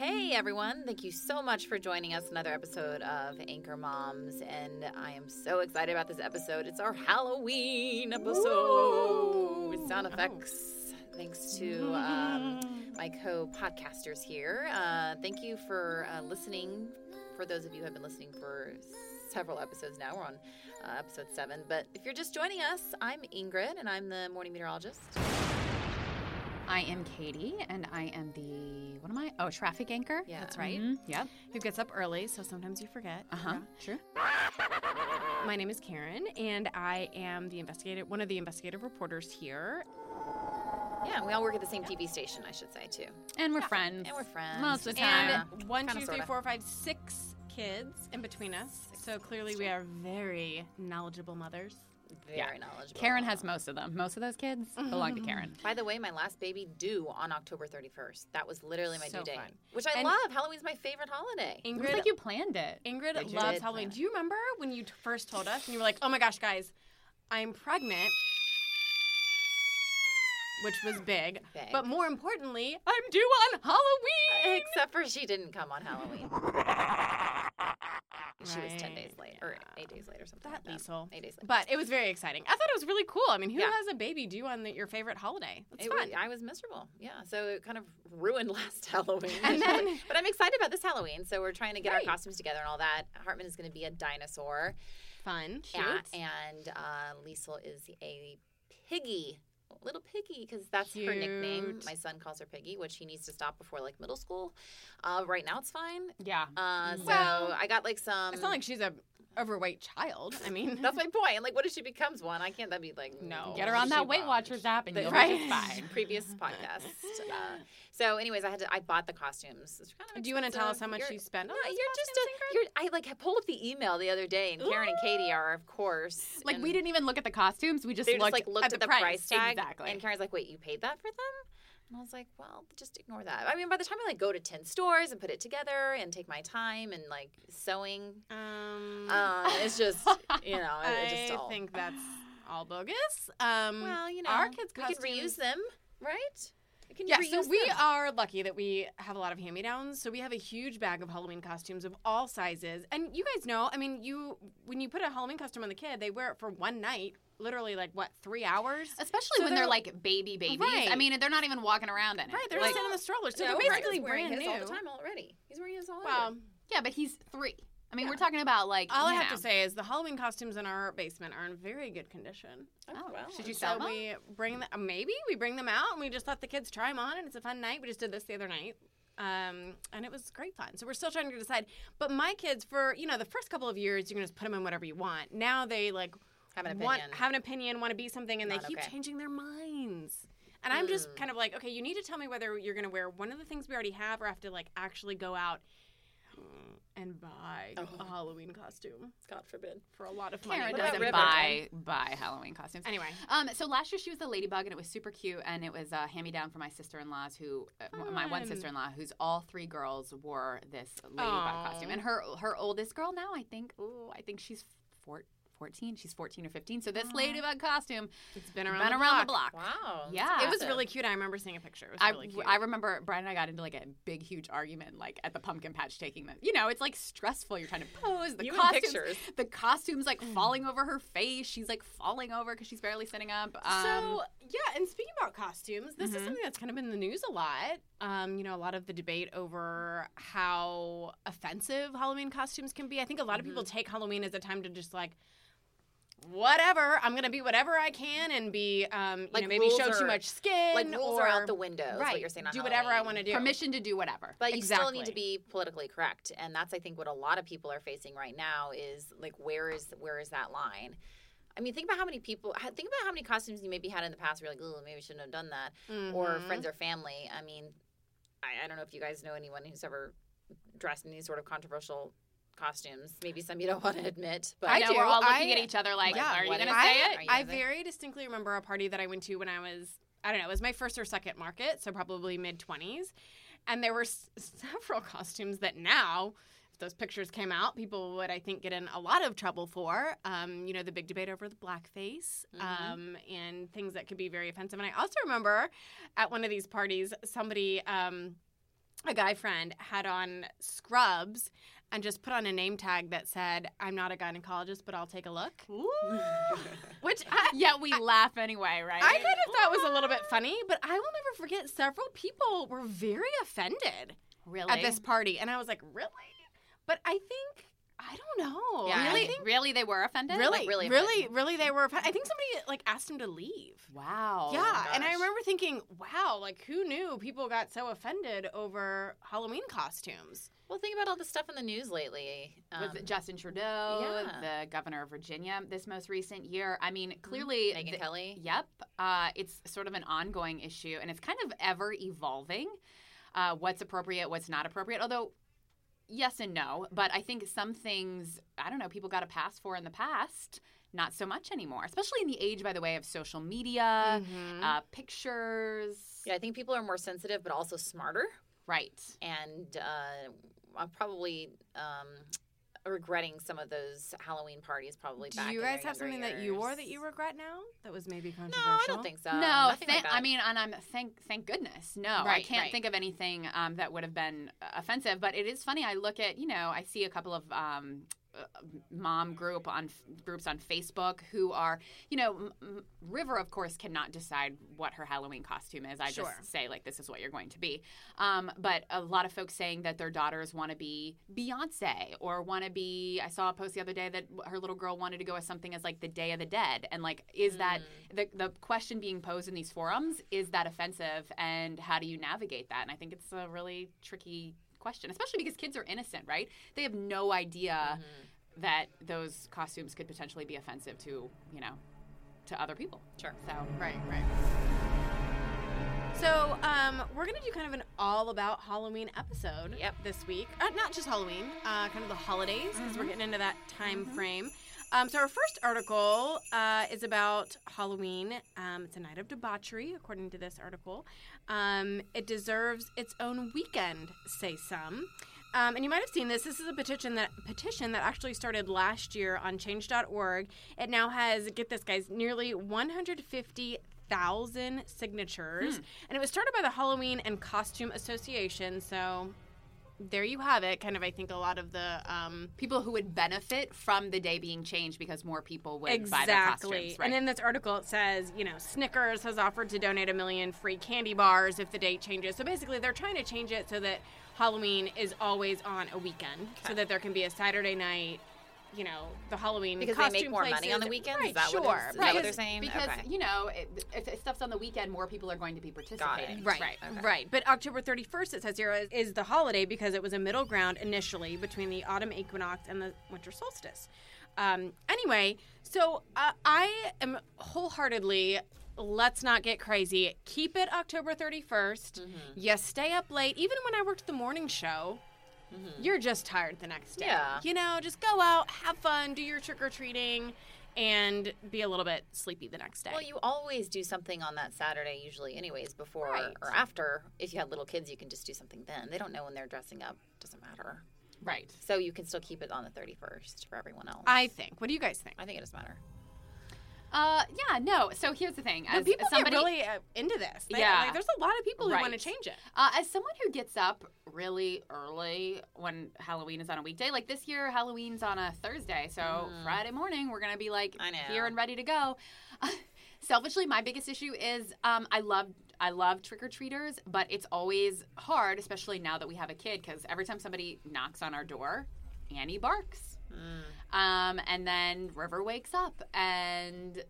Hey everyone, thank you so much for joining us another episode of Anchor Moms and I am so excited about this episode. It's our Halloween episode with sound effects. Thanks to um, my co-podcasters here. Uh, thank you for uh, listening. For those of you who have been listening for several episodes now, we're on uh, episode seven. But if you're just joining us, I'm Ingrid and I'm the morning meteorologist. I am Katie, and I am the what am I? Oh, traffic anchor. Yeah. That's right. Mhm. Yep. Who gets up early, so sometimes you forget. Uh huh. Sure. My name is Karen, and I am the investigative, one of the investigative reporters here. Yeah, we all work at the same TV station, I should say too. And we're friends. And we're friends. Most of the And time. one, Kinda, two, three, sorta. four, five, six kids in between us. So clearly, we are very knowledgeable mothers. Very Yeah. knowledgeable. Karen has most of them. Most of those kids mm-hmm. belong to mm-hmm. Karen. By the way, my last baby due on October 31st. That was literally my So due date, fun. which I And- love. Halloween's my favorite holiday. It was Ingrid, like you planned it. Ingrid Did loves Did Halloween. plan. Do you remember when you t- first told us and you were like, "Oh my gosh, guys, I'm pregnant," which was big. Big. But more importantly, I'm due on Halloween. Except for she didn't come on Halloween. She was 10 days late, or 8 days late or something That like Liesel. 8 days late. But it was very exciting. I thought it was really cool. I mean, who Yeah. has a baby due on the, your favorite holiday? It's It fun. was, I was miserable. Yeah, so it kind of ruined last Halloween. And then- but I'm excited about this Halloween. So we're trying to get Right. our costumes together and all that. Hartman is going to be a dinosaur. fun. Cute. Yeah, and uh, Liesel is a piggy, little piggy, because that's her nickname. My son calls her Piggy, which he needs to stop before like middle school. Uh, right now it's fine. Yeah. Uh, so Well, I got like some. it's not like she's a overweight child. I mean, that's my point. And like, what if she becomes one? I can't. That be like No. Get her on that Weight won't. Watchers app, and The- you'll right. be fine. Previous podcast. Uh, so, anyways, I had to. I bought the costumes. It's kind of do you want to tell us how much You're- you spent on No, those you're just a. You're, I like pulled up the email the other day, and Karen and Katie are, of course, Like we didn't even look at the costumes. We just looked just like looked at at, the, the, price, tag, Exactly. and Karen's like, "Wait, you paid that for them?" And I was like, "Well, just ignore that." I mean, by the time I like go to ten stores and put it together and take my time and like sewing, Um, uh, it's just you know, it, it I just all. think that's all bogus. Um, well, you know, our kids' we can reuse them, right? We can Yeah, reuse so we them. are lucky that we have a lot of hand-me-downs. So we have a huge bag of Halloween costumes of all sizes. And you guys know, I mean, you when you put a Halloween costume on the kid, they wear it for one night, literally like what, three hours? Especially So when they're, they're- like baby babies. Right. I mean, they're not even walking around in it. Right, they're like, sitting in the stroller, so No, they're Hartman's basically wearing brand his new. all the time already. He's wearing his all Well, over. Yeah, but he's three. I mean, Yeah. we're talking about like. all I you have to say is the Halloween costumes in our basement are in very good condition. Oh, well, should you So sell them? we bring them, maybe we bring them out and we just let the kids try them on, and it's a fun night. We just did this the other night. Um, and it was great fun. So we're still trying to decide. But my kids, for you know, the first couple of years, you can just put them in whatever you want. Now they like Have an want opinion. have an opinion, want to be something, and they keep okay. changing their minds. And I'm just Mm. kind of like, okay, you need to tell me whether you're going to wear one of the things we already have, or have to like actually go out and buy Oh. a Halloween costume God forbid. for a lot of money. Karen What about doesn't River? buy buy Halloween costumes. Anyway, Um, so last year she was the ladybug and it was super cute and it was a hand me down for my sister in laws who uh, my one sister in law who's all three girls wore this ladybug Aw. costume and her her oldest girl now I think ooh, I think she's four, 14 she's 14 or 15 so this ladybug costume it's been around, been the, around the block. block Wow. Yeah. It was really cute. I remember seeing a picture. It was I, really cute. I remember Brian and I got into like a big, huge argument, like at the pumpkin patch, taking them. You know, it's like stressful. You're trying to pose. The You costumes, the costumes like falling over her face. She's like falling over because she's barely sitting up. Um, so Yeah, and speaking about costumes, this Mhm. is something that's kind of been in the news a lot. Um, you know, a lot of the debate over how offensive Halloween costumes can be. I think a lot of people take Halloween as a time to just like, whatever, I'm gonna be whatever I can and be, um, you Like know, maybe show are- too much skin. Like rules or, are out the window. Right. what you're saying. do whatever I want to do. Permission to do whatever. But you still need to be politically correct, and that's I think what a lot of people are facing right now is like where is where is that line? I mean, think about how many people. Think about how many costumes you maybe had in the past. Where you're like, oh, maybe I shouldn't have done that, or Mhm. friends or family. I mean, I, I don't know if you guys know anyone who's ever dressed in these sort of controversial costumes. Maybe some you don't want to admit, but I know do. we're all looking I- at each other like, Yeah, are you going to say it? I very distinctly remember a party that I went to when I was, I don't know, it was my first or second market, so probably mid 20s. And there were s- several costumes that now, if those pictures came out, people would, I think, get in a lot of trouble for. Um, you know, the big debate over the blackface Mhm. um, and things that could be very offensive. And I also remember at one of these parties, somebody, um, a guy friend, had on scrubs and just put on a name tag that said, I'm not a gynecologist, but I'll take a look. Which I, yeah, we laugh anyway, right? I kind of thought was a little bit funny, but I will never forget several people were very offended really at this party. And I was like, really? But I think, I don't know. Yeah, really, think, really, they were offended. really, Like, really really, offended. really, they were offended. I think somebody like asked him to leave. Wow. yeah, and I remember thinking, wow, like who knew people got so offended over Halloween costumes? well, think about all the stuff in the news lately. Um, it Justin Trudeau, yeah. the governor of Virginia, this most recent year? I mean, clearly, Megyn the- Kelly. Yep, uh, it's sort of an ongoing issue, and it's kind of ever evolving. Uh, what's appropriate, what's not appropriate. Although, yes and no, but I think some things I don't know people got a pass for in the past. Not so much anymore, especially in the age, by the way, of social media, Mhm. uh, pictures. Yeah, I think people are more sensitive, but also smarter. Right. and uh, probably um, regretting some of those Halloween parties. Probably. Do back you guys their have something younger that you wore that you regret now? That was maybe controversial? No, controversial. I don't think so. no, Nothing thank, like I mean, and I'm thank thank goodness. No, I can't right. think of anything um, that would have been uh, offensive. But it is funny. I look at you know I see a couple of um, mom group on groups on Facebook who are you know River of course cannot decide what her Halloween costume is. I Sure. just say like this is what you're going to be. Um, but a lot of folks saying that their daughters want to be Beyonce or want to be. I saw a post the other day that her little girl wanted to go as something as like the Day of the Dead, and like is that Mm. the the question being posed in these forums is that offensive, and how do you navigate that? And I think it's a really tricky question, especially because kids are innocent, right? They have no idea Mm-hmm. that those costumes could potentially be offensive to you know to other people. Sure. So Right, right. So, um, we're gonna do kind of an all about Halloween episode Yep. this week. Uh, not just Halloween, uh, kind of the holidays, because we're getting into that time frame. Um, so, our first article uh, is about Halloween. Um, it's a night of debauchery, according to this article. Um, it deserves its own weekend, say some. Um, and you might have seen this. This is a petition that petition that actually started last year on Change.org. It now has get this, guys, nearly 150,000 signatures, and it was started by the Halloween and Costume Association. So there you have it. Kind of, I think a lot of the um, people who would benefit from the day being changed because more people would buy their exactly. costumes. Right. And in this article, it says, you know, Snickers has offered to donate a million free candy bars if the date changes. So basically, they're trying to change it so that Halloween is always on a weekend, so that there can be a Saturday night. You know, the Halloween Because they make more money on the weekends? Right, sure. what it is? Is that what they're saying? because Okay. you know it, if, if stuff's on the weekend, more people are going to be participating. Right, Right. Okay. right. But October 31st, it says here, is, the holiday because it was a middle ground initially between the autumn equinox and the winter solstice. Um, anyway, so uh, I am wholeheartedly. Let's not get crazy. Keep it October 31st. Mm-hmm. You stay up late. Even when I worked the morning show, you're just tired the next day. Mm-hmm. Yeah. You know, just go out, have fun, do your trick or treating, and be a little bit sleepy the next day. Well, you always do something on that Saturday, usually, anyways, before Right. or after. If you had little kids, you can just do something then. They don't know when they're dressing up. Doesn't matter. Right. So you can still keep it on the 31st for everyone else. I think. What do you guys think? I think it doesn't matter. Uh, yeah, no. So here's the thing. But As people somebody, get really uh, into this. They- Yeah. like, there's a lot of people who want to change it. Uh, as someone who gets up really early when Halloween is on a weekday, like this year, Halloween's on a Thursday, so Friday morning we're gonna be like here and ready to go. Selfishly, my biggest issue is um, I love I love trick or treaters, but it's always hard, especially now that we have a kid, because every time somebody knocks on our door, Annie barks, um, and then River wakes up, and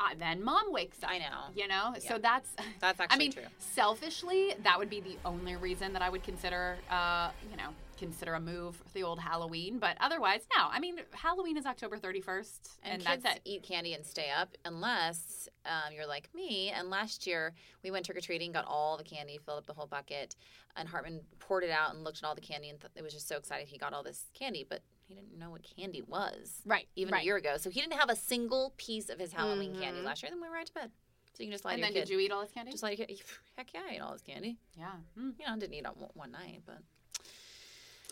uh, then Mom wakes up. I know. You know, so Yeah. that's That's I actually mean, true. selfishly, that would be the only reason that I would consider, uh, you know, consider a move for the old Halloween. But otherwise, no. I mean, Halloween is October thirty first, And, and, kids that's it. eat candy and stay up unless um, you're like me. And last year we went trick or treating, got all the candy, filled up the whole bucket, and Hartman poured it out and looked at all the candy and th- it was just so excited he got all this candy, but he didn't know what candy was Right. even right. a year ago. So he didn't have a single piece of his Halloween candy Mhm. last year. Then we went right to bed. So you can just lie And then your did you eat all this candy? Just lie to. Heck yeah, I ate all his candy. yeah. Mm. You know, I didn't eat it one- night, but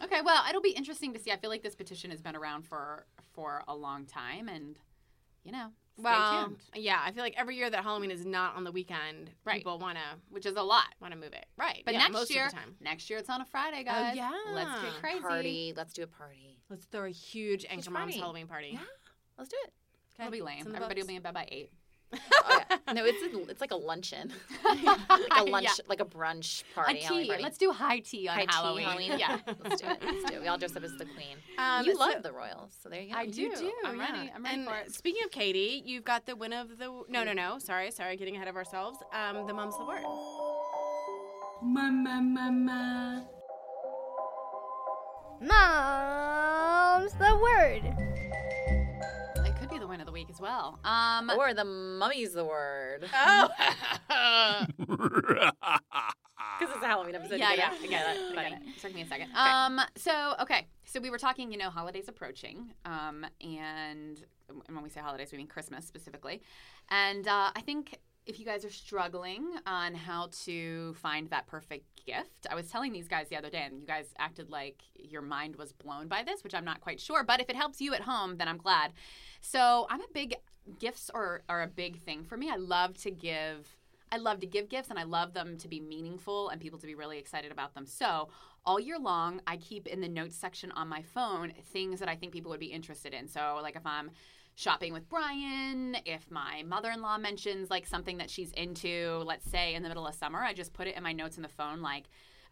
Okay. Well, it'll be interesting to see. I feel like this petition has been around for for a long time, and you know, Well, tuned, yeah, I feel like every year that Halloween is not on the weekend, Right. people want to which is a lot. want to move it. Right. But yeah, next most year, of the time. next year it's on a Friday, oh, guys. Oh, yeah. let's get crazy. party. Let's do a party. Let's throw a huge Anchor Moms. Halloween party. Yeah, let's do it. Okay. It'll be lame. in the Everybody will be in bed by eight. Oh, yeah. No, it's a, it's like a luncheon, like a lunch, Yeah. like a brunch party. Halloween tea. party. Let's do high tea on High tea Halloween. Halloween. Yeah. let's do it. Let's do it. We all dress up as the queen. Um, you so- love the royals, so there you go. I You do. do. I'm yeah. ready. I'm ready and for it. Speaking of Katie, you've got the win of the. No, no, no. Sorry, sorry. Getting ahead of ourselves. Um, the mom's the word. Mama, mama. Mom's the word. Week as well. Um, Or the mummy's the word. Oh. Because it's a Halloween episode. yeah, you yeah, get I it? get it. I Funny. it. Took me a second. Um, so okay, so we were talking, you know, holidays approaching, um, and and when we say holidays, we mean Christmas specifically, and uh, I think. If you guys are struggling on how to find that perfect gift, I was telling these guys the other day, and you guys acted like your mind was blown by this, which I'm not quite sure. But if it helps you at home, then I'm glad. So I'm a big gifts are are a big thing for me. I love to give I love to give gifts and I love them to be meaningful and people to be really excited about them. So, all year long, I keep in the notes section on my phone things that I think people would be interested in. So, like if I'm shopping with Brian, if my mother in law mentions like something that she's into, let's say in the middle of summer, I just put it in my notes in the phone, like,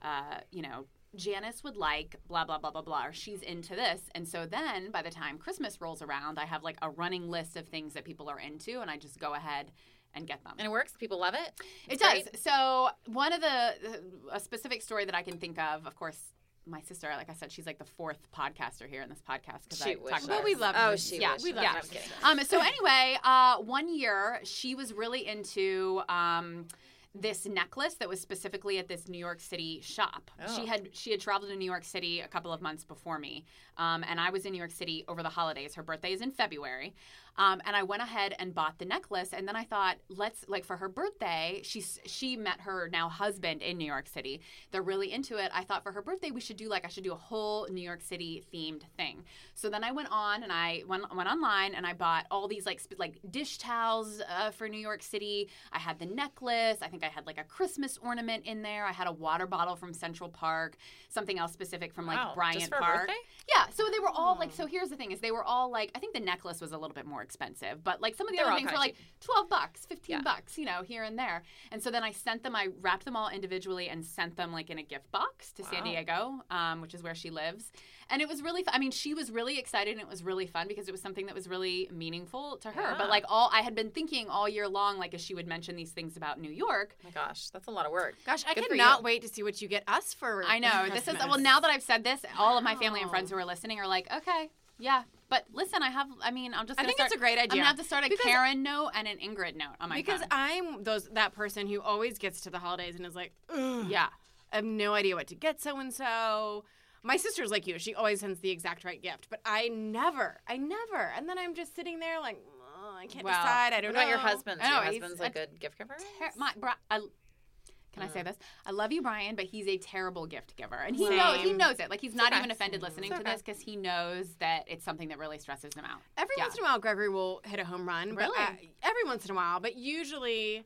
uh, you know, Janice would like blah, blah, blah, blah, blah, or she's into this. And so then by the time Christmas rolls around, I have like a running list of things that people are into and I just go ahead and get them. And it works. People love it. It does. great. So one of the a specific story that I can think of, of course, my sister, like I said, she's like the fourth podcaster here in this podcast because I She talk wishes. about Well, we her. love Oh, her. she Yeah, wishes. we love No, her. I'm kidding. Um, so anyway, uh, one year she was really into um, this necklace that was specifically at this New York City shop. Oh. She had she had traveled to New York City a couple of months before me, um, and I was in New York City over the holidays. Her birthday is in February, um, and I went ahead and bought the necklace. And then I thought, let's like for her birthday, she's she met her now husband in New York City. They're really into it. I thought for her birthday we should do like I should do a whole New York City themed thing. So then I went on and I went went online and I bought all these like sp- like dish towels uh, for New York City. I had the necklace. I think I had like a Christmas ornament in there. I had a water bottle from Central Park. Something else specific from like Wow, Bryant just for her Park. Yeah, so they were all like. So here's the thing: is they were all like. I think the necklace was a little bit more expensive, but like some of the They were other things were like twelve bucks, fifteen Yeah. bucks, you know, here and there. And so then I sent them. I wrapped them all individually and sent them like in a gift box to San Diego, um, which is where she lives. And it was really. Fun. I mean, she was really excited, and it was really fun because it was something that was really meaningful to her. Yeah. But like all, I had been thinking all year long, like as she would mention these things about New York. Oh my gosh, that's a lot of work. Gosh, I Good for cannot wait to see what you get us for. I know this is well. Now that I've said this, all of my family and friends who are listening are like, okay, yeah. But listen, I have. I mean, I'm just. I think start, it's a great idea. I'm gonna have to start a Because- Karen note and an Ingrid note on my because phone. I'm those that person who always gets to the holidays and is like, Ugh, yeah. I have no idea what to get so and so. My sister's like you; she always sends the exact right gift, but I never, I never. And then I'm just sitting there like, "Oh, I can't decide. I don't about know. your husband? Your husband's a a good gift giver. Ter- my, Bri- I, can I say Mm. this? I love you, Brian, but he's a terrible gift giver, and he Same. knows he knows it. Like he's not okay. even offended listening It's to this because he knows that it's something that really stresses him out. Every Yeah. once in a while, Gregory will hit a home run. But Really? uh, every once in a while, but usually,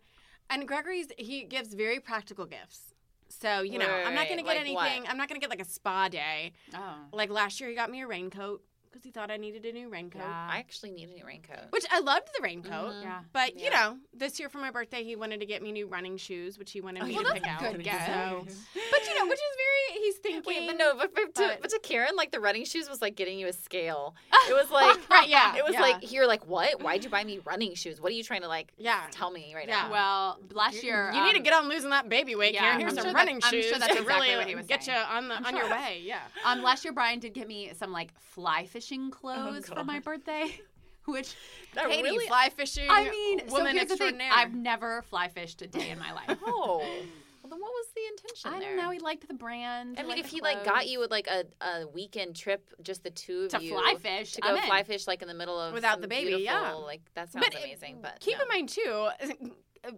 and Gregory's he gives very practical gifts. So you know, I'm not Wait, going to get like anything. what? I'm not going to get like a spa day. Oh, Like last year, he got me a raincoat because he thought I needed a new raincoat. Yeah. I actually need a new raincoat. Which I loved the raincoat. Mhm. Yeah. But you know, this year for my birthday, he wanted to get me new running shoes, which he wanted me well, to that's pick a out. good guess. So, but you know, which is very he's thinking. Wait, but no, but, but, to, but- but to Karen, like the running shoes was like getting you a scale. It was like, Right, yeah, It was yeah. like you're like, what? Why'd you buy me running shoes? What are you trying to like? Yeah. tell me right Yeah. now. Well, last year You need to um, get on losing that baby weight, yeah, Karen. Here's I'm some sure running that's- I'm shoes sure that's to exactly really what he was get saying. you on the on your way. Yeah. Um, last year Brian did get me some like fly fishing clothes for my birthday, which That Katie, really- fly fishing. I mean, so woman here's the thing: I've never fly fished a day in my life. Oh, well, then what was the intention I don't know. He liked the brand. I mean, liked if the he like got you with like a, a weekend trip, just the two of to you fly fish, to go I'm in. fly fish like in the middle of Without some the baby, yeah. like that sounds But, uh, amazing. But Keep no. in mind too, uh, uh,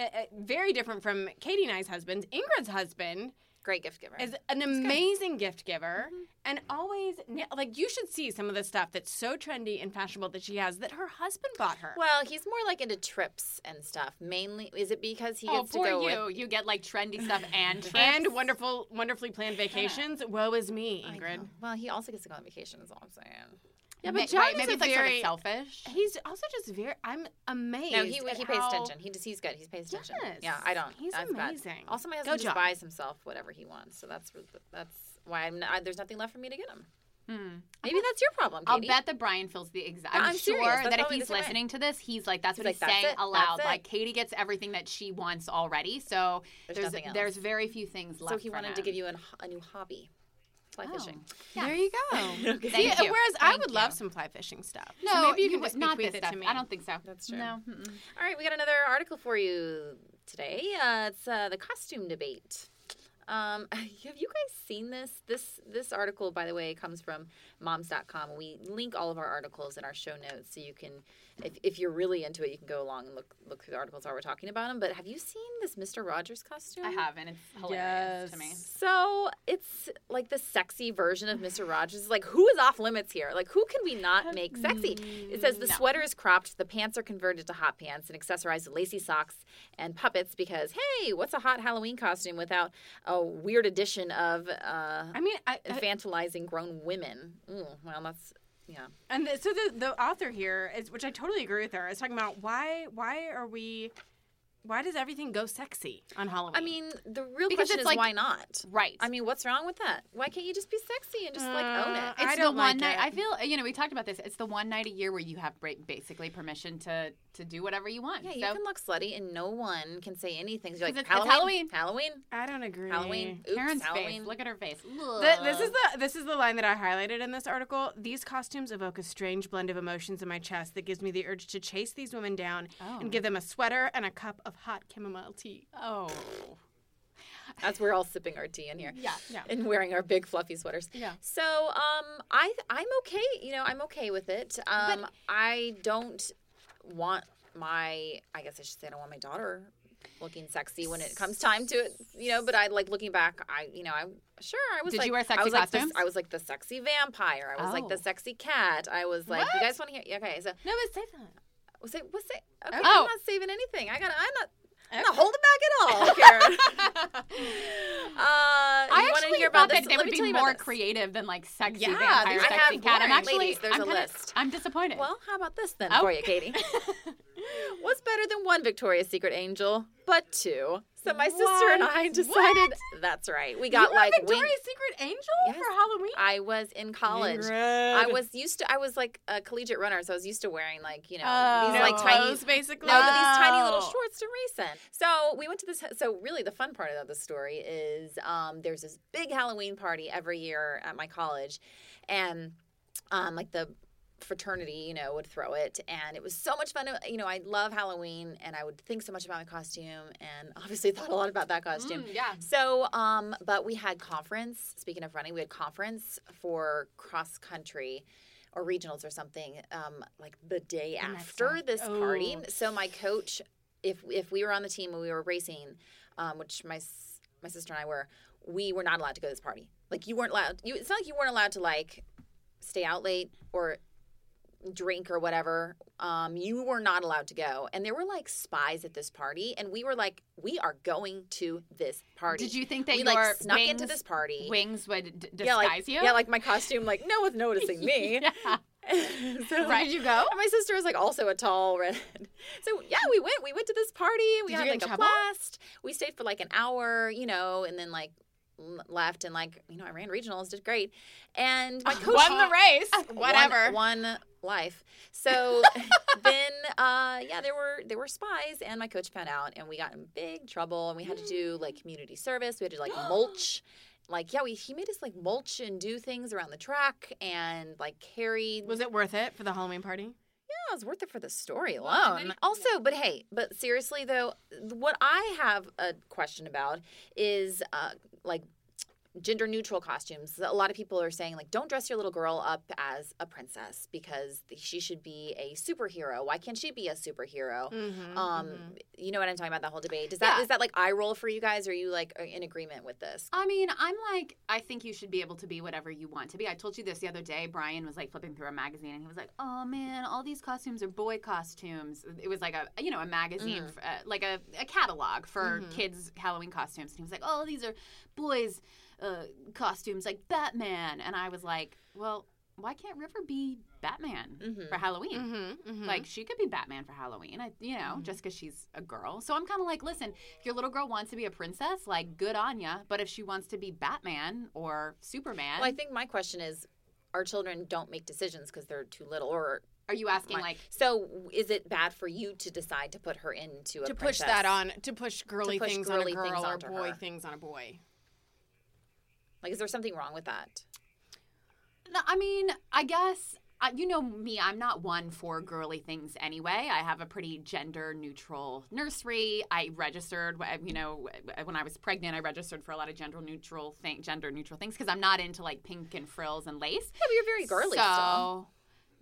uh, very different from Katie and I's husbands. Ingrid's husband great gift giver. is an amazing gift giver, mm-hmm. and always like you should see some of the stuff that's so trendy and fashionable that she has that her husband bought her. well, he's more like into trips and stuff. Mainly, is it because he Oh, gets to for go you, with? you get like trendy stuff and trips. and wonderful, wonderfully planned vacations. Woe is me, Ingrid. Well, he also gets to go on vacation. Is all I'm saying. Yeah, Ma- but John right, is maybe it's like very sort of selfish. He's also just very. I'm amazed. No, he he pays how- attention. He just he's good. He pays attention. Yes. Yeah, I don't. He's That's bad. amazing. Also, my Go, husband just John. buys himself whatever he wants, so that's that's why I'm not, there's nothing left for me to get him. Hmm. Maybe that's your problem, Katie. I'll bet that Brian feels the exact. No, I'm, I'm sure that if he's way. listening to this, he's like, that's He's what he's "That's saying it. aloud. That's it." Like Katie gets everything that she wants already, so There's there's there's very few things left. so he wanted to give you a new hobby, fly Oh. fishing. There you go. Thank See, you. Whereas I Thank would love some fly fishing stuff. No, so maybe you can just not bequeath this it stuff. to me. I don't think so. That's true. No. mm-mm. All right, we got another article for you today. Uh, it's uh, the costume debate. Um, have you guys seen this? This this article, by the way, comes from moms.com. We link all of our articles in our show notes, so you can, if, if you're really into it, you can go along and look look through the articles while we're talking about them. But have you seen this Mr. Rogers costume? I have, and it's hilarious to me. So it's like the sexy version of Mr. Rogers. It's like who is off limits here? Like who can we not make sexy? It says the No. sweater is cropped, the pants are converted to hot pants, and accessorized with lacy socks and puppets. Because hey, what's a hot Halloween costume without a weird addition of uh, I mean, I, I, infantilizing grown women? Ooh, well, that's yeah. and the, so the the author here is, which I totally agree with her, is talking about why why are we, why does everything go sexy on Halloween? I mean, the real Because question is like- why not? Right. I mean, what's wrong with that? Why can't you just be sexy and just like own Uh, it? I it's the don't one like night. it. I feel you know we talked about this. It's the one night a year where you have basically permission to to do whatever you want. Yeah, you can look slutty and no one can say anything. So you're 'Cause like, it's- it's Halloween, Halloween. Halloween, I don't agree. Halloween. Oops, Karen's Halloween. face. Look at her face. Th- this is the this is the line that I highlighted in this article. These costumes evoke a strange blend of emotions in my chest that gives me the urge to chase these women down Oh. and give them a sweater and a cup of hot chamomile tea. Oh. As we're all sipping our tea in here. Yeah. Yeah. And wearing our big fluffy sweaters. Yeah. So, um, I I'm okay. You know, I'm okay with it. Um, I don't want my. I guess I should say I don't want my daughter looking sexy when it comes time to it. You know, but I like looking back. I you know I sure I was. Did like, you wear I sexy was like costumes? This, I was like the sexy vampire. I was like the Oh. sexy cat. I was like. You guys want to hear? Okay, so No, but say that. Was it was it? Okay, Oh. I'm not saving anything. I got. I'm not. I'm not holding back at all, Karen. uh, I actually hear thought about this? that they would be more creative than like sexy Yeah, vampire, I sexy have cat. I'm actually, Ladies, there's I'm a kinda- list. I'm disappointed. Well, how about this then Oh. for you, Katie? What's better than one Victoria's Secret angel, but two? So my sister and I decided. That's right. We got you were like a Victoria's wing- Secret Angel Yes. for Halloween. I was in college. I was used to. I was like a collegiate runner, so I was used to wearing like you know Oh, these no like tiny clothes, basically. No, but these tiny little Oh. shorts to race in. So we went to this. So really, the fun part of the story is um, there's this big Halloween party every year at my college, and um, like the fraternity, you know, would throw it, and it was so much fun. You know, I love Halloween, and I would think so much about my costume, and obviously thought a lot about that costume. Mm, yeah. So, um, but we had conference. Speaking of running, we had conference for cross country or regionals or something, um, like the day next after this party. Oh. So my coach, if if we were on the team and we were racing, um, which my my sister and I were, we were not allowed to go to this party. Like you weren't allowed. You, it's not like you weren't allowed to like stay out late or drink or whatever, um, you were not allowed to go. And there were like spies at this party, and we were like, we are going to this party. Did you think that we your like snuck wings, into this party? wings would d- disguise yeah, like, you? Yeah, like my costume, like no one's noticing me. Yeah. so, Right. Did you go? And my sister was like also a tall redhead. So yeah, we went. We went to this party. We Did had like a blast. We stayed for like an hour, you know, and then like left and like you know I ran regionals, did great, and my coach Won the race. won- Whatever. won, life. So then uh yeah, there were there were spies, and my coach found out, and we got in big trouble, and we had to do like community service. We had to like mulch. Like yeah, we he made us like mulch and do things around the track and like carry Was it worth it for the Halloween party? Yeah, it was worth it for the story alone. also, but hey, but seriously though, what I have a question about is uh, like gender neutral costumes. A lot of people are saying like, don't dress your little girl up as a princess because she should be a superhero. Why can't she be a superhero? Mm-hmm, Um, you know what I'm talking about? That whole debate. Does that is Yeah. that like eye roll for you guys? Are you like in agreement with this? I mean, I'm like, I think you should be able to be whatever you want to be. I told you this the other day. Brian was like flipping through a magazine and he was like, "Oh man, all these costumes are boy costumes." It was like a, you know, a magazine, Mm. f- uh, like a, a catalog for Mhm. kids Halloween costumes. And he was like, "Oh, these are boys' uh, costumes, like Batman." And I was like, "Well, why can't River be Batman Mhm. for Halloween?" Mm-hmm, mm-hmm. Like she could be Batman for Halloween, I, you know, just because she's a girl. So I'm kind of like, listen, if your little girl wants to be a princess, like good on ya. But if she wants to be Batman or Superman, Well, I think my question is, our children don't make decisions because they're too little, or are you asking like, So is it bad for you to decide to put her into a to push that on, to push girly push things girly on a girl or boy her. things on a boy. Like, is there something wrong with that? I mean, I guess. Uh, you know me, I'm not one for girly things anyway. I have a pretty gender neutral nursery. I registered, you know, when I was pregnant, I registered for a lot of gender neutral thing, gender neutral things because I'm not into like pink and frills and lace. Yeah, but you're very girly so, still.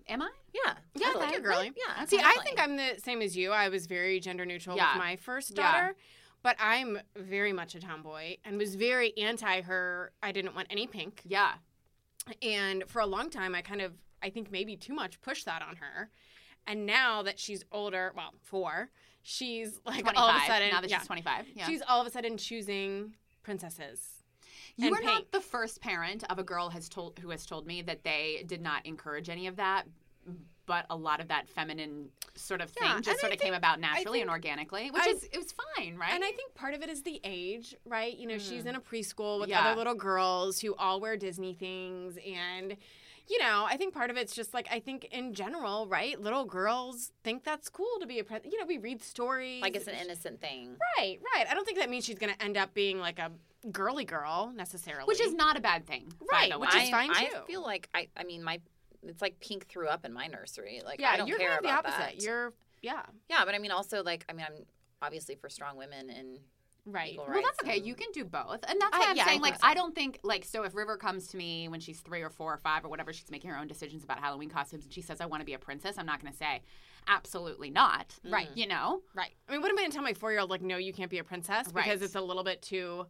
am I? Yeah, Yeah, I totally. think you're girly. Yeah, See, I think I'm the same as you. I was very gender neutral Yeah. with my first Yeah. But I'm very much a tomboy and was very anti her. I didn't want any pink. Yeah. And for a long time, I kind of, I think maybe too much pushed that on her. And now that she's older, well, four, she's like all of a sudden, now that yeah, she's 25 yeah she's all of a sudden choosing princesses. you are not the first parent of a girl has told who has told me that they did not encourage any of that but a lot of that feminine sort of thing Yeah, just and sort I of came about naturally and organically which I- is it was fine right And I think part of it is the age, right? You know, she's in a preschool with Mm. Yeah. other little girls who all wear Disney things. And, you know, I think part of it's just like, I think in general, right? Little girls think that's cool to be a, pre- you know, we read stories. like it's an innocent thing. Right, right. I don't think that means she's going to end up being like a girly girl necessarily. which is not a bad thing by Right, the which is I, fine, I too. feel like I. I mean, my. It's like pink threw up in my nursery. Like yeah, I don't you're care kind of the about opposite. that. You're, yeah, yeah, but I mean, also like I mean, I'm obviously for strong women and right. well, that's okay. and- You can do both, and that's I- why I'm yeah, I saying. Like, so. I don't think like so. If River comes to me when she's three or four or five or whatever, she's making her own decisions about Halloween costumes, and she says, "I want to be a princess." I'm not going to say, "Absolutely not." Right. Mm. You know. Right. I mean, what am I going to tell my four year old, like, no, you can't be a princess Right. because it's a little bit too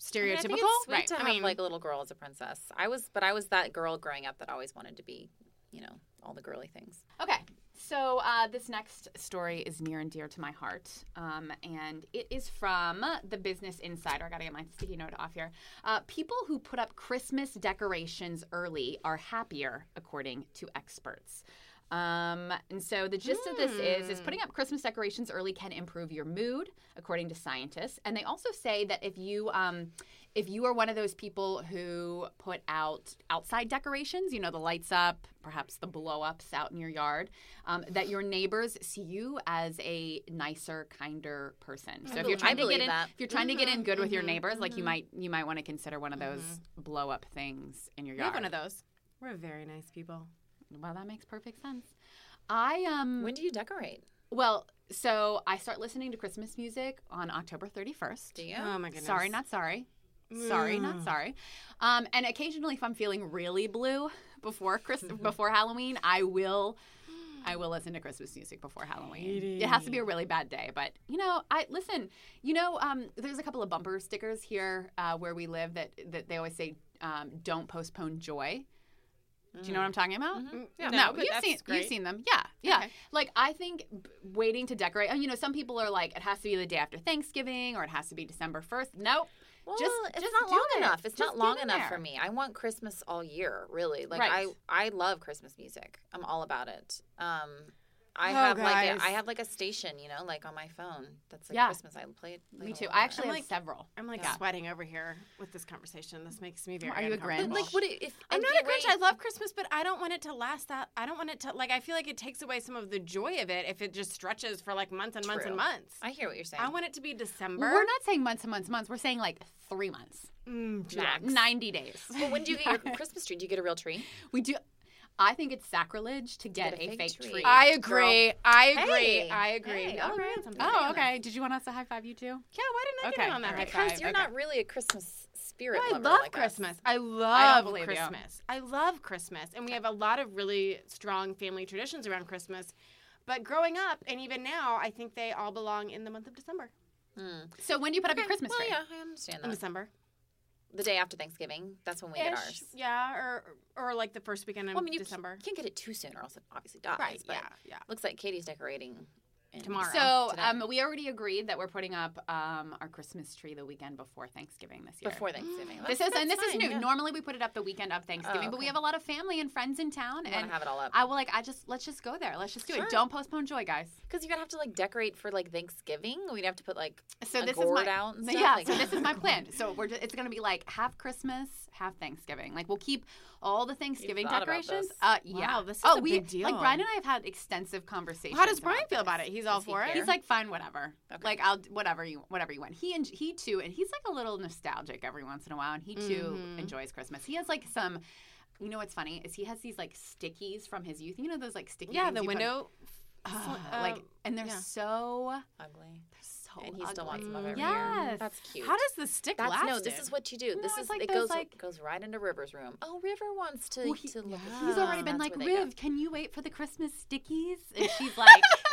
I mean, I stereotypical? think it's sweet Right. I mean- like a little girl as a princess. I was, but I was that girl growing up that always wanted to be, you know, all the girly things. Okay. So uh, this next story is near and dear to my heart, um, and it is from the Business Insider. I gotta get my sticky note off here. Uh, people who put up Christmas decorations early are happier, according to experts. Um, and so the gist of this is, is putting up Christmas decorations early can improve your mood, according to scientists. And they also say that if you um, if you are one of those people who put out outside decorations, you know, the lights up, perhaps the blow ups out in your yard, um, that your neighbors see you as a nicer, kinder person. So if you're trying to get in, that. if you're trying to get in good with your mhm, neighbors, like you mhm. might you might want to consider one of those blow up things in your We yard. have one of those. We're very nice people. Well, that makes perfect sense. I um When do you decorate? well, so I start listening to Christmas music on October 31st. Do you? Oh, my goodness. Sorry, not sorry. Sorry, not sorry. Um, and occasionally, if I'm feeling really blue before Chris before Halloween, I will I will listen to Christmas music before Halloween. It has to be a really bad day, but you know, I listen. You know, um, there's a couple of bumper stickers here uh, where we live that that they always say, um, "Don't postpone joy." Do you know what I'm talking about? Mm, No, no, you've that's seen you've seen them. Yeah, yeah. Okay. Like I think b- waiting to decorate. Oh, you know, some people are like, it has to be the day after Thanksgiving or it has to be December first. Nope. Well, Just- it's just not long it. enough. It's Just not long enough there. for me. I want Christmas all year, really. Like Right. I, I love Christmas music. I'm all about it. Um, I Oh, have like guys. a, I have like a station, you know, like on my phone. That's like Yeah. Christmas. I played. it. play Me too. I the actually time. have like- several. I'm like Yeah. sweating over here with this conversation. This makes me very. Are you a Grinch? like, what i- if I'm not a Grinch. ready- I love Christmas, but I don't want it to last that. I don't want it to like. I feel like it takes away some of the joy of it if it just stretches for like months and months and months. I hear what you're saying. I want it to be December. We're not saying months and months and months. We're saying like three months, Mm, Max. ninety days. Well, when do you get your Christmas tree? Do you get a real tree? We do. I think it's sacrilege to get, get a a, fake fake tree. tree. I agree. I agree. Hey. I agree. Hey, Oh, all we right. had something oh, to okay. Did you want us to high five you too? Yeah, why didn't I get Okay. in on that high Because five? you're Okay. not really a Christmas spirit I lover love like us. Christmas. I love believe you. Christmas. I love Christmas. And we have a lot of really strong family traditions around Christmas. But growing up and even now, I think they all belong in the month of December. Hmm. So when do you put up your Christmas well, tree? yeah, I understand that. In. December. The day after Thanksgiving, that's when we get ours. Yeah, or or like the first weekend in Well, I mean, you December. can't get it too soon, or else it obviously dies. Right, But yeah, yeah. Looks like Katie's decorating in- Tomorrow. So um, we already agreed that we're putting up um, our Christmas tree the weekend before Thanksgiving this year. before Thanksgiving. This is and this that's is new. yeah. Normally we put it up the weekend of Thanksgiving, but we have a lot of family and friends in town, You and have it all up. I will like I just let's just go there. Let's just do Sure. it. Don't postpone joy, guys. Because you're gonna have to like decorate for like Thanksgiving. We'd have to put like So a this is my out and stuff. yeah. like- So this is my plan. So we're just, it's gonna be like half Christmas, half Thanksgiving. Like we'll keep all the Thanksgiving decorations. Uh, yeah. Wow, this is oh, a we big deal. like Brian and I have had extensive conversations. How does Brian feel this. about it? He's all Does he for it. He's like, fine, whatever. Okay. Like I'll whatever you whatever you want. He and he too, and he's like a little nostalgic every once in a while, and he too Mhm. enjoys Christmas. He has like some. You know what's funny is he has these like stickies from his youth. You know those like sticky. yeah, the you put- window. Uh, uh, like, and they're yeah. so ugly. they're so. Ugly. And he still wants them every year. Yes. That's cute. How does the stick That's last? no. This it? is what you do. No, this it's is like it goes like- goes right into River's room. Oh, River wants to Well, he- to look. at He's already been that's like, where go. Riv, can you wait for the Christmas stickies? And she's like,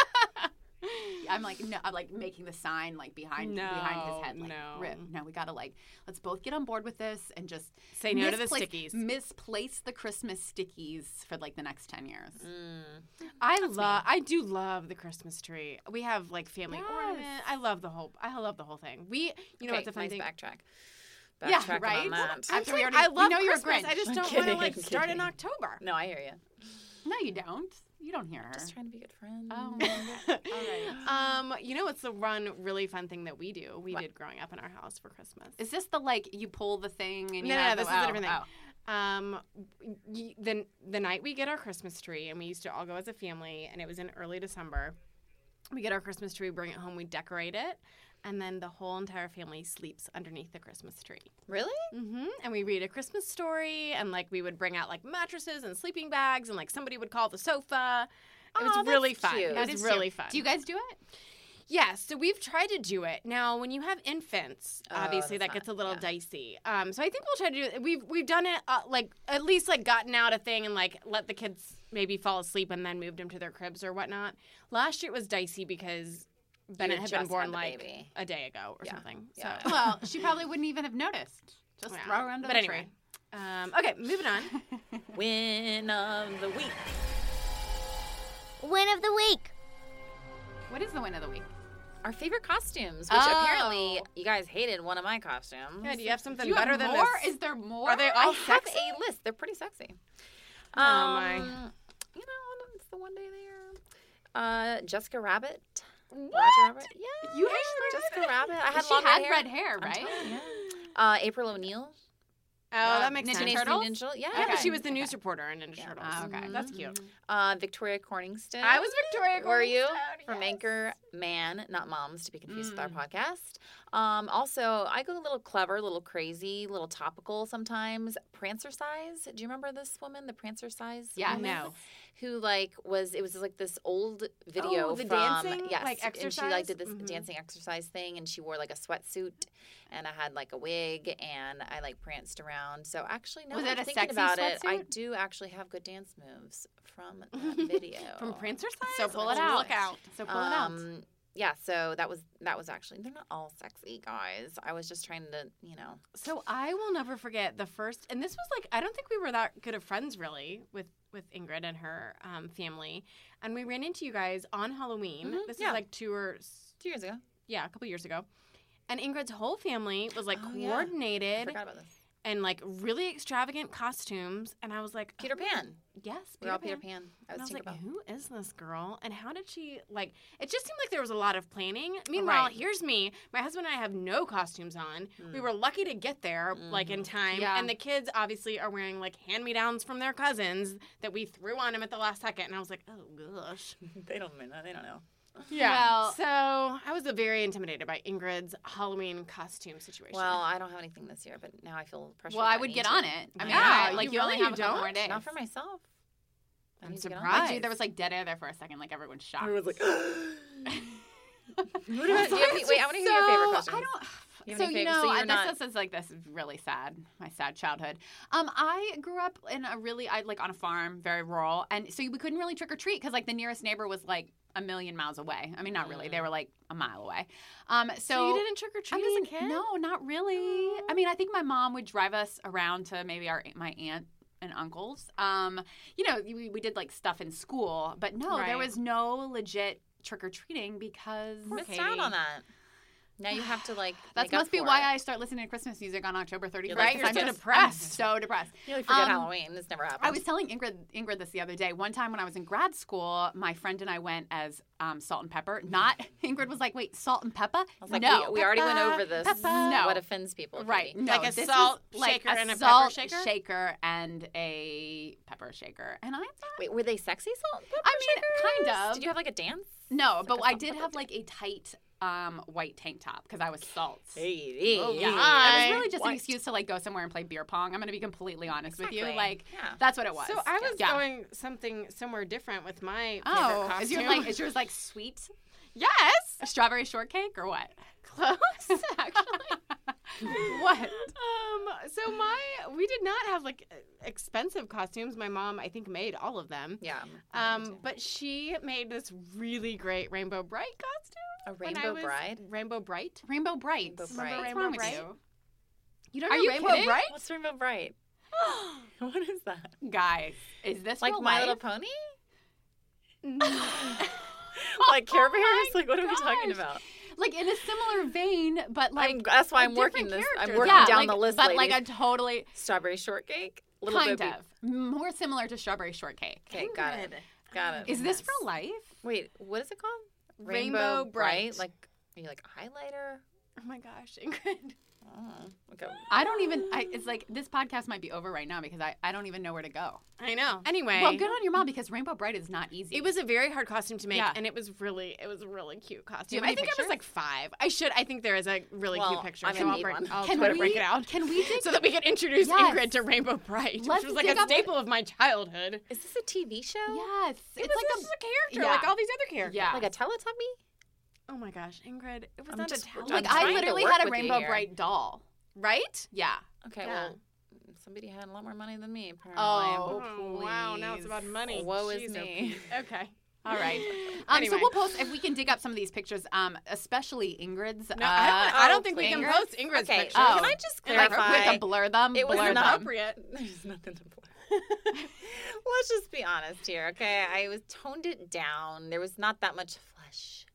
I'm like, no, I'm like making the sign like behind behind his head, like, no. Riv, no, we gotta like, let's both get on board with this and just Say no to the stickies. Misplace the Christmas stickies for like the next ten years. Mm. I love. I do love the Christmas tree. We have like family Yes. ornament. I love the whole. I love the whole thing. We, you know, okay, what's a fun nice thing. backtrack. Yeah, right? On that. I'm After we already- I love know you're a Christmas. Grinch. I just don't want to like start in. October. No, I hear you. No, you don't. You don't hear her. Just trying to be a good friends. Oh, all right. Um, you know, it's the one really fun thing that we do. We What? did growing up in our house for Christmas. Is this the like you pull the thing and you No, no, have no, the, this is a oh, different thing. oh. Um, y- the the night we get our Christmas tree, and we used to all go as a family, and it was in early December. We get our Christmas tree, bring it home, we decorate it, and then the whole entire family sleeps underneath the Christmas tree. Really? Mm-hmm. And we read a Christmas story, and like we would bring out like mattresses and sleeping bags, and like somebody would call the sofa. It was Aw, that's really fun. cute. It was really cute. fun. Do you guys do it? Yeah, so we've tried to do it. Now, when you have infants, Oh, obviously that that's gets a little yeah. dicey. Um, so I think we'll try to do it. We've we've done it uh, like at least like gotten out a thing and like let the kids maybe fall asleep and then moved them to their cribs or whatnot. Last year it was dicey because Bennett had been born had like baby. a day ago or Yeah. something. Yeah. So Well, she probably wouldn't even have noticed. Just Yeah. throw her under But the anyway, um, okay, moving on. Win of the week. Win of the week. What is the win of the week? Our favorite costumes, which Oh. apparently you guys hated one of my costumes. Yeah, do you have something Do you better have than more? this? Is there more? Are they I all have a list. They're pretty sexy. Oh, my. Um, You know, it's the one day there. Uh, Jessica Rabbit. What? Roger Rabbit. Yeah, You actually- Jessica Rabbit. I had she long had red hair. red hair, right? telling you. Uh, April O'Neil. Oh, that makes Ninja sense. Teenage Turtles? Ninja. Yeah. Yeah, but she was the Okay. news reporter in Ninja Yeah. Turtles. Ah, okay. That's cute. Uh, Victoria Corningstone. I was Victoria. Were you Corningstone, from. Anchor Man, not Moms, to be confused with our Mm. podcast? Um, also, I go a little clever, a little crazy, a little topical sometimes. Prancercise. Do you remember this woman, the Prancercise? Yeah. woman? No. Who like was it was like this old video Oh, the from dancing, yes, like, and she like did this Mhm. dancing exercise thing, and she wore like a sweatsuit, and I had like a wig, and I like pranced around. So actually, now Was that I'm thinking sexy about it, I do actually have good dance moves from that video From Prancer. So pull it out. Look out. So pull it out. um, yeah, so that was that was actually they're not all sexy guys. I was just trying to, you know. So I will never forget the first, and this was like I don't think we were that good of friends really with with Ingrid and her um, family, and we ran into you guys on Halloween. Mhm, This yeah. is like two or Two years ago. yeah, a couple years ago, and Ingrid's whole family was like Oh, yeah. I coordinated forgot about this. And like really extravagant costumes, and I was like, Peter oh, Pan. yes, We're all Peter Pan. I And I was, was like, Tinkerbell. who is this girl? And how did she like? It just seemed like there was a lot of planning. Meanwhile, Right. here's me. My husband and I have no costumes on. Mm. We were lucky to get there like in time. Yeah. And the kids obviously are wearing like hand me downs from their cousins that we threw on them at the last second. And I was like, oh gosh. they don't mean that. They don't know. Well- so I was very intimidated by Ingrid's Halloween costume situation. Well, I don't have anything this year, but now I feel pressure. Well, I would get on it. I mean, Yeah, I, like you you, only have you a couple don't? more days. Not for myself. I I'm need to get on surprised. it. Gee, there was like dead air there for a second. Like everyone's shocked. Everyone's like, What about- you have any- wait, I wanna hear your favorite costumes. I don't. You so any you know, so I, you're not- this, this is like this is really sad. My sad childhood. Um, I grew up in a really, I like on a farm, very rural, and so we couldn't really trick or treat because like the nearest neighbor was like a million miles away. I mean, not really. They were like a mile away. Um, so, so, you didn't trick or I treat mean, as a kid? no, not really. I mean, I think my mom would drive us around to maybe our my aunt and uncles. Um, you know, we, we did like stuff in school, but no, there was no legit trick or treating because missed out on that. Now you have to like. that make up must be for why it. I start listening to Christmas music on October 31st. Right, because you're I'm so depressed. I'm so depressed. You really forget Um, Halloween. This never happened. I was telling Ingrid Ingrid this the other day. One time when I was in grad school, my friend and I went as um, Salt and Pepper. Not Ingrid was like, "Wait, Salt and Pepper?" I was like, no, we, we already went over this. Peppa. No. What offends people? Right, no, Like a this salt is like shaker a and a pepper salt shaker? and a pepper shaker. And I thought, Wait, were they sexy salt and pepper I mean, shakers? kind of. Did you have like a dance? no, Like but a I salt did have like a tight um, white tank top because I was salt. Hey, Oh, yeah. Hi. It was really just What? an excuse to like go somewhere and play beer pong. I'm going to be completely honest with you. Like Yeah. that's what it was. So I was Yeah. going something somewhere different with my favorite Oh, costume. is yours like is yours like sweet? yes, A strawberry shortcake or what? close actually. what? Um, so my we did not have like expensive costumes. My mom, I think, made all of them. Yeah. Um, but she made this really great Rainbow Brite costume. a rainbow was- bride. Rainbow Brite. Rainbow Brite. Rainbow What's Bright. Rainbow wrong with Bright? you? You don't Are know you Rainbow kidding? Bright? What's rainbow bright? what is that? Guys, is this Like real My life? Little Pony? Oh like Care Bears? my like what are we talking about? Like in a similar vein, but like I'm, that's why I'm working different this. I'm working yeah, down like, the list, but like a totally Strawberry shortcake. Little kind bit of more similar to strawberry shortcake. Okay, got it. Got it. Is this real life? Wait, what is it called? Rainbow Brite. Like, are you like highlighter? Oh my gosh, Ingrid. Oh, okay. I don't even. I, it's like this podcast might be over right now because I, I don't even know where to go. I know. Anyway, Well, good on your mom because Rainbow Brite is not easy. It was a very hard costume to make, Yeah. and it was really, it was a really cute costume. Do you have I any think I was like five. I should. I think there is a really Well, cute picture. I'm so I'll need break, one. I'll Can try to we- break it out Can we dig so that we can introduce Yes. Ingrid to Rainbow Brite, Let's which was like a up- staple of my childhood. Is this a TV show? Yes, It it's was like just a character, yeah. like all these other characters. Yeah. Like a Teletubby? Oh my gosh, Ingrid, it was I'm not just- a talent. Like I literally had a Rainbow. Bright doll. right? Yeah. Okay, Yeah. well, somebody had a lot more money than me, apparently. Oh, Oh, wow, now it's about money. Woe is Jeez, oh, me. Pete. Okay. All right. Um, Anyway. So we'll post if we can dig up some of these pictures, um, especially Ingrid's. No, uh, I don't, I don't think we can Ingrid's? post Ingrid's Okay, pictures. Oh. can I just like clarify? we have to blur them. It was blur not them. There's nothing to blur. Let's just be honest here, okay? I was toned it down. There was not that much flesh showing.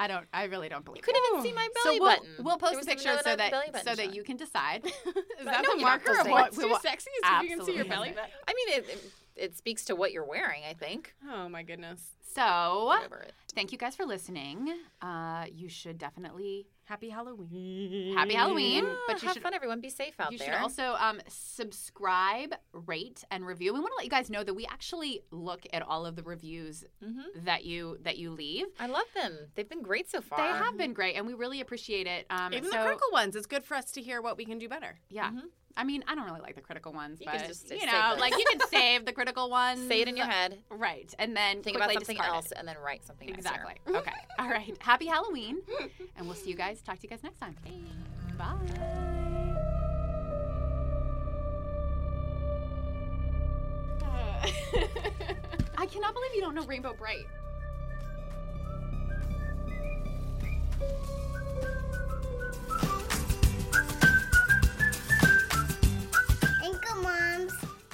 I don't. I really don't believe. You couldn't even see my so belly we'll, button. we'll post a picture so that so that you can decide. Is No, that you're the marker of posting. what's too sexy? Is if you can see your belly button? I mean, it, it, it speaks to what you're wearing, I think. Oh my goodness. So thank you guys for listening. Uh, you should definitely Happy Halloween. happy Halloween, but you have should fun, everyone. Be safe out you there. should also um, subscribe, rate, and review. We want to let you guys know that we actually look at all of the reviews Mhm. that you that you leave. I love them. They've been great so far. They have been great, and we really appreciate it. Um, Even so, the critical ones. It's good for us to hear what we can do better. yeah. Mhm. I mean, I don't really like the critical ones, You but just you know, like you can save the critical ones. Say it in your head. right, and then Think about something it. else and then write something nicer. Exactly. Okay. All right. Happy Halloween, and we'll see you guys. Talk to you guys next time. Bye. I cannot believe you don't know Rainbow Brite.